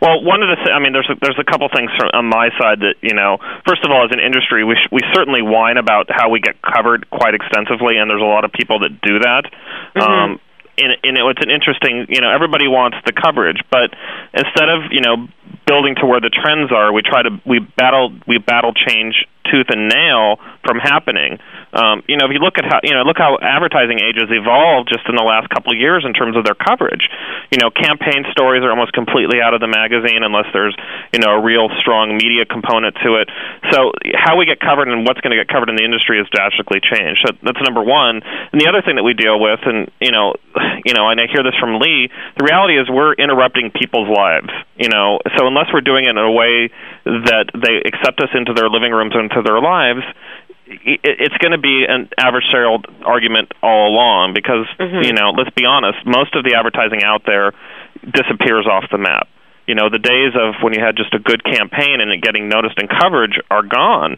Well, one of the th- I mean, there's a, there's a couple things from, on my side that you know. First of all, as an industry, we sh- we certainly whine about how we get covered quite extensively, and there's a lot of people that do that. Um, and, and it, it's an interesting, you know, everybody wants the coverage, but instead of you know building to where the trends are, we try to we battle we battle change tooth and nail from happening. Um, you know, if you look at how you know look how advertising ages evolved just in the last couple of years in terms of their coverage. You know, campaign stories are almost completely out of the magazine unless there's you know a real strong media component to it. So how we get covered and what's going to get covered in the industry has drastically changed. So that's number one. And the other thing that we deal with, and you know, you know, and I hear this from Lee. The reality is we're interrupting people's lives. You know, so unless we're doing it in a way that they accept us into their living rooms and into their lives, it's going to be an adversarial argument all along because Mhm. you know let's be honest most of the advertising out there disappears off the map you know the days of when you had just a good campaign and it getting noticed and coverage are gone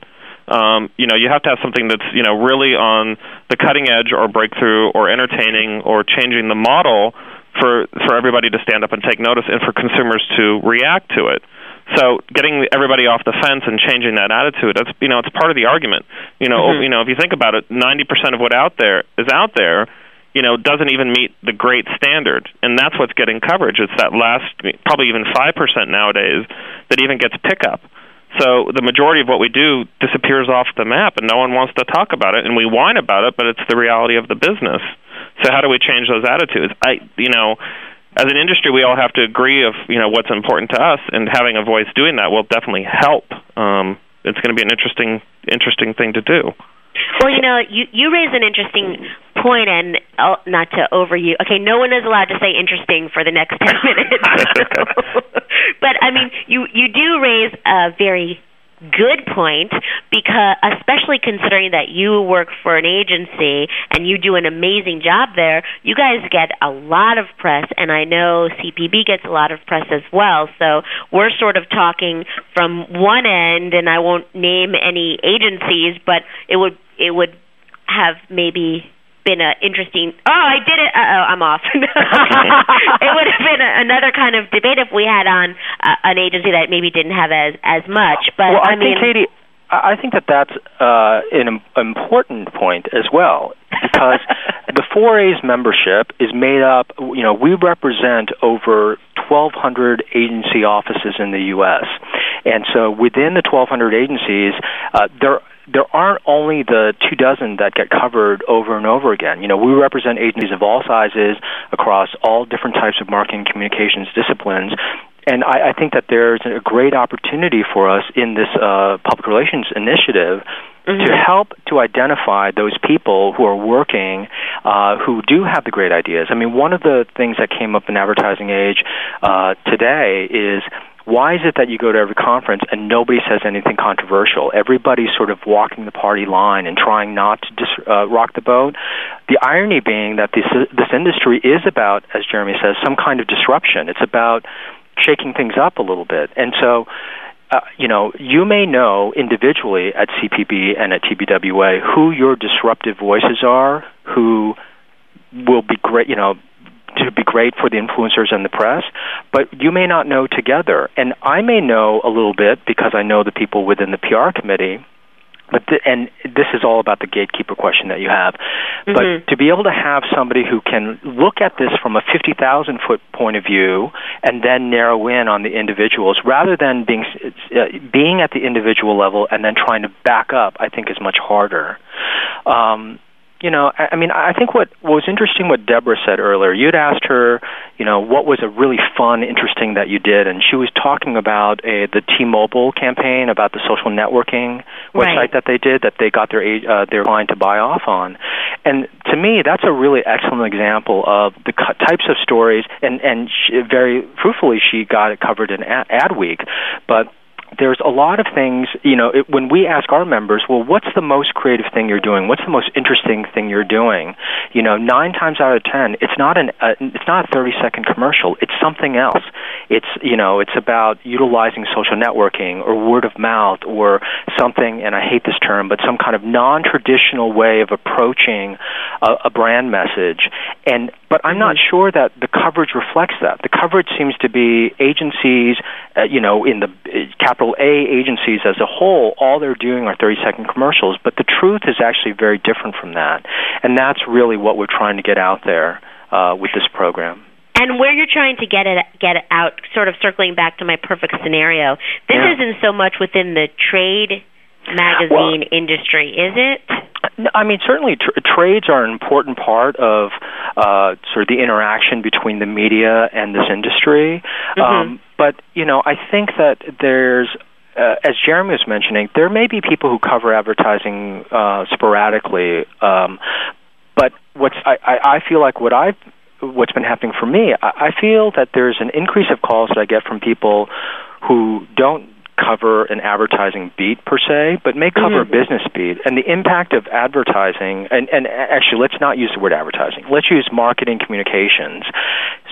um, you know you have to have something that's you know really on the cutting edge or breakthrough or entertaining or changing the model for for everybody to stand up and take notice and for consumers to react to it so getting everybody off the fence and changing that attitude, that's you know, it's part of the argument. You know, Mhm. you know, if you think about it, 90% of what out there is out there, you know, doesn't even meet the great standard, and that's what's getting coverage. It's that last, probably even 5% nowadays that even gets pickup. So the majority of what we do disappears off the map, and no one wants to talk about it, and we whine about it, but it's the reality of the business. So how do we change those attitudes? I, you know, as an industry, we all have to agree of you know what's important to us, and having a voice doing that will definitely help. Um, it's going to be an interesting, interesting thing to do. Well, you know, you you raise an interesting point, and uh, not to overuse. Okay, no one is allowed to say interesting for the next ten minutes. but I mean, you you do raise a very good point because especially considering that you work for an agency and you do an amazing job there you guys get a lot of press and I know CPB gets a lot of press as well so we're sort of talking from one end and I won't name any agencies but it would it would have maybe been a interesting. Oh, I did it. Uh oh, I'm off. it would have been a, another kind of debate if we had on uh, an agency that maybe didn't have as as much. But well, I, I mean, think Katie, I I think that that's uh, an important point as well because the 4A's membership is made up. You know, we represent over 1,200 agency offices in the U.S. And so within the 1,200 agencies, uh, there there aren't only the two dozen that get covered over and over again. You know, we represent agencies of all sizes across all different types of marketing communications disciplines. And I, I think that there's a great opportunity for us in this uh, public relations initiative Mm-hmm. to help to identify those people who are working uh, who do have the great ideas. I mean, one of the things that came up in Advertising Age uh, today is why is it that you go to every conference and nobody says anything controversial? Everybody's sort of walking the party line and trying not to dis- uh, rock the boat. The irony being that this this industry is about, as Jeremy says, some kind of disruption. It's about shaking things up a little bit, and so. Uh, you know, you may know individually at CPB and at TBWA who your disruptive voices are, who will be great, you know, to be great for the influencers and the press, but you may not know together. And I may know a little bit because I know the people within the PR committee. But the, and this is all about the gatekeeper question that you have. Mm-hmm. But to be able to have somebody who can look at this from a 50,000 foot point of view and then narrow in on the individuals rather than being uh, being at the individual level and then trying to back up, I think is much harder. Um, you know, I, I mean, I think what, what was interesting what Deborah said earlier. You'd asked her, you know, what was a really fun, interesting that you did, and she was talking about a, the T-Mobile campaign about the social networking website Right. that they did that they got their uh, their client to buy off on. And to me, that's a really excellent example of the types of stories, and and she, very fruitfully, she got it covered in Ad, Adweek, but there's a lot of things, you know, it, when we ask our members, well, what's the most creative thing you're doing? What's the most interesting thing you're doing? You know, nine times out of ten, it's not an uh, it's not a 30 second commercial. It's something else. It's you know, it's about utilizing social networking or word of mouth or something. And I hate this term, but some kind of non-traditional way of approaching a, a brand message. And but I'm not sure that the coverage reflects that. The coverage seems to be agencies, uh, you know, in the uh, capital A agencies as a whole, all they're doing are 30 second commercials. But the truth is actually very different from that. And that's really what we're trying to get out there uh, with this program. And where you're trying to get it get it out, sort of circling back to my perfect scenario. This Yeah. isn't so much within the trade magazine industry, is it? I mean, certainly tr- trades are an important part of uh, sort of the interaction between the media and this industry. Um, but you know, I think that there's uh, as Jeremy was mentioning, there may be people who cover advertising uh, sporadically, um, but what's I, I, I feel like what I've what's been happening for me, I, I feel that there's an increase of calls that I get from people who don't cover an advertising beat per se, but may cover Mhm. a business beat. And the impact of advertising, and, and actually, let's not use the word advertising. Let's use marketing communications.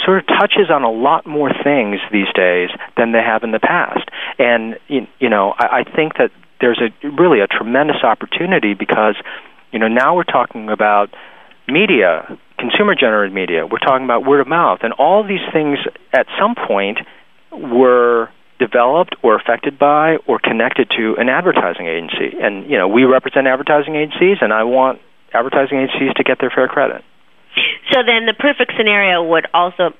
Sort of touches on a lot more things these days than they have in the past. And you, you know, I, I think that there's a really a tremendous opportunity because you know now we're talking about media, consumer generated media. We're talking about word of mouth, and all these things at some point were developed or affected by or connected to an advertising agency. And you know, we represent advertising agencies, and I want advertising agencies to get their fair credit. So then the perfect scenario would also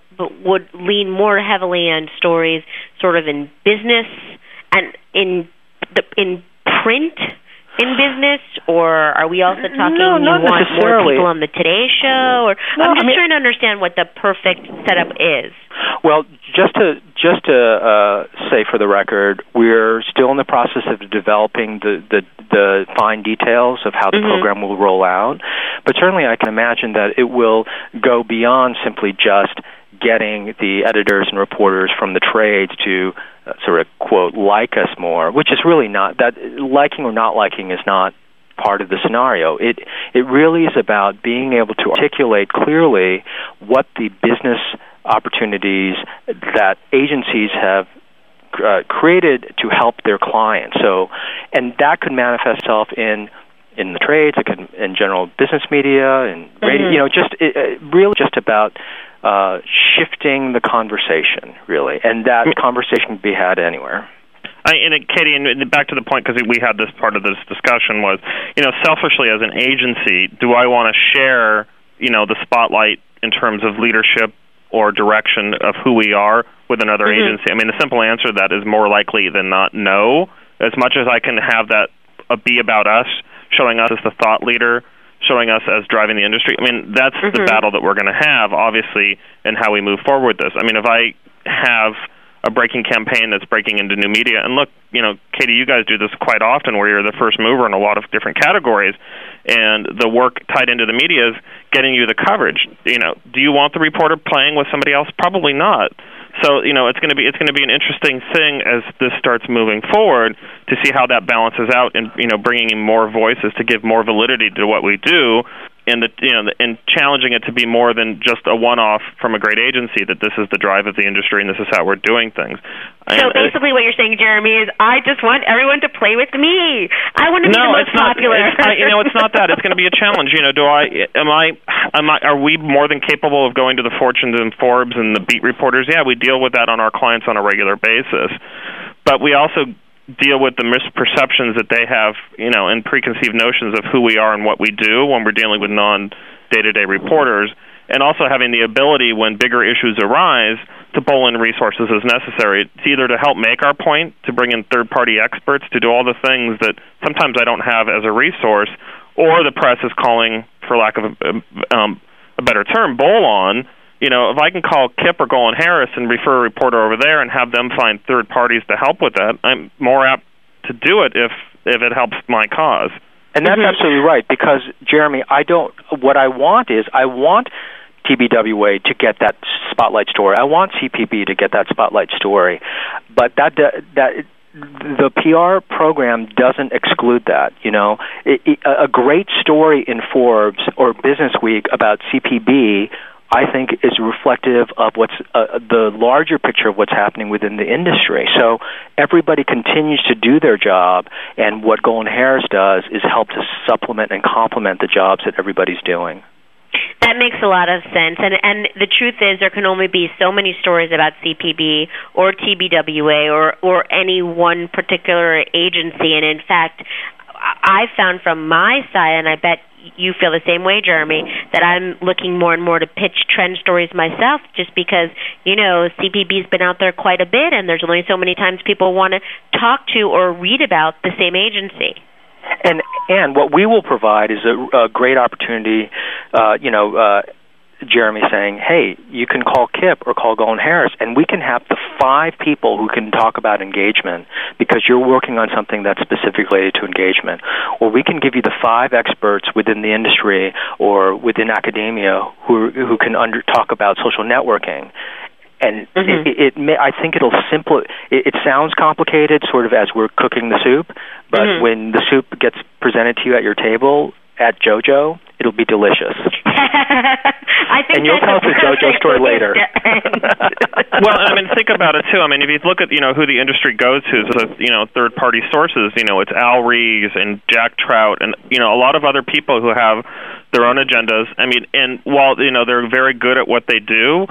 would lean more heavily on stories sort of in business and in the in print in business or are we also talking No, you want more people on the Today show or No, I'm I just mean- trying to understand what the perfect setup is. Well, just to just to uh, say for the record, we're still in the process of developing the the, the fine details of how the Mhm. program will roll out. But certainly, I can imagine that it will go beyond simply just getting the editors and reporters from the trades to uh, sort of quote like us more, which is really not that liking or not liking is not part of the scenario. It it really is about being able to articulate clearly what the business opportunities that agencies have uh, created to help their clients. So, and that could manifest itself in in the trades, it could in general business media and radio. Mhm. You know, just it, it really just about uh, shifting the conversation, really, and that conversation can be had anywhere. I, and it, Katie, and back to the point because we had this part of this discussion was, you know, selfishly as an agency, do I want to share, you know, the spotlight in terms of leadership or direction of who we are with another Mhm. agency? I mean, the simple answer to that is more likely than not no. As much as I can have that uh, be about us, showing us as the thought leader, showing us as driving the industry. I mean, that's the Mhm. battle that we're going to have, obviously, in how we move forward with this. I mean, if I have a breaking campaign that's breaking into new media, and look, you know, Katie, you guys do this quite often, where you're the first mover in a lot of different categories, and the work tied into the media is getting you the coverage. You know, do you want the reporter playing with somebody else? Probably not. So you know, it's going to be it's going to be an interesting thing as this starts moving forward to see how that balances out, and you know, bringing in more voices to give more validity to what we do, and the you know, and challenging it to be more than just a one-off from a great agency. That this is the drive of the industry, and this is how we're doing things. So And, uh, basically, what you're saying, Jeremy, is I just want everyone to play with me. I want to be no, the most it's not. popular. It's, I, you know, it's not that. It's going to be a challenge. You know, do I? Am I? Am I? Are we more than capable of going to the Fortunes and Forbes and the beat reporters? Yeah, we deal with that on our clients on a regular basis, but we also deal with the misperceptions that they have, you know, and preconceived notions of who we are and what we do when we're dealing with non day-to-day reporters, and also having the ability when bigger issues arise to pull in resources as necessary. It's either to help make our point, to bring in third-party experts, to do all the things that sometimes I don't have as a resource, or the press is calling, for lack of a, um, a better term, bowl on. You know, if I can call Kipp or GolinHarris and refer a reporter over there and have them find third parties to help with that, I'm more apt to do it if if it helps my cause. And that's mm-hmm. absolutely right because Jeremy, I don't. What I want is I want TBWA to get that spotlight story. I want CPB to get that spotlight story, but that that the PR program doesn't exclude that. You know, it, it, a great story in Forbes or Business Week about CPB. I think is reflective of what's uh, the larger picture of what's happening within the industry. So everybody continues to do their job, and what GolinHarris does is help to supplement and complement the jobs that everybody's doing. That makes a lot of sense, and and the truth is there can only be so many stories about CPB or TBWA or or any one particular agency, and in fact, I found from my side, and I bet you feel the same way, Jeremy, that I'm looking more and more to pitch trend stories myself, just because you know CPB's been out there quite a bit, and there's only so many times people want to talk to or read about the same agency. And and what we will provide is a, a great opportunity. Uh, you know, uh, Jeremy saying, "Hey, you can call Kipp or call GolinHarris, and we can have the five people who can talk about engagement because you're working on something that's specifically related to engagement, or we can give you the five experts within the industry or within academia who who can under, talk about social networking." And Mm-hmm. it, it may, I think it'll simple. It, it sounds complicated, sort of as we're cooking the soup, but Mhm. when the soup gets presented to you at your table at JoJo, it'll be delicious. I think and you'll tell us the JoJo story later. well, I mean, think about it too. I mean, if you look at you know who the industry goes to, so you know third party sources. You know, it's Al Ries and Jack Trout, and you know a lot of other people who have their own agendas. I mean, and while you know they're very good at what they do.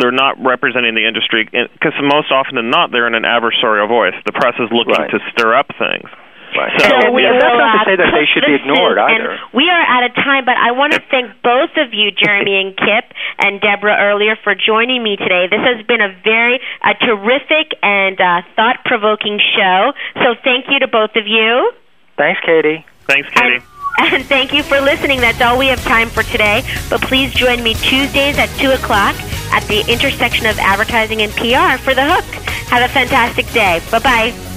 They're not representing the industry because most often than not, they're in an adversarial voice. The press is looking Right. to stir up things. Right. So, And we that's will, not to say that they should be ignored either. And we are out of time, but I want to thank both of you, Jeremy and Kipp, and Deborah earlier for joining me today. This has been a very a terrific and uh, thought-provoking show. So thank you to both of you. Thanks, Katie. Thanks, Katie. And thank you for listening. That's all we have time for today. But please join me Tuesdays at 2 o'clock at the intersection of advertising and PR for The Hook. Have a fantastic day. Bye bye.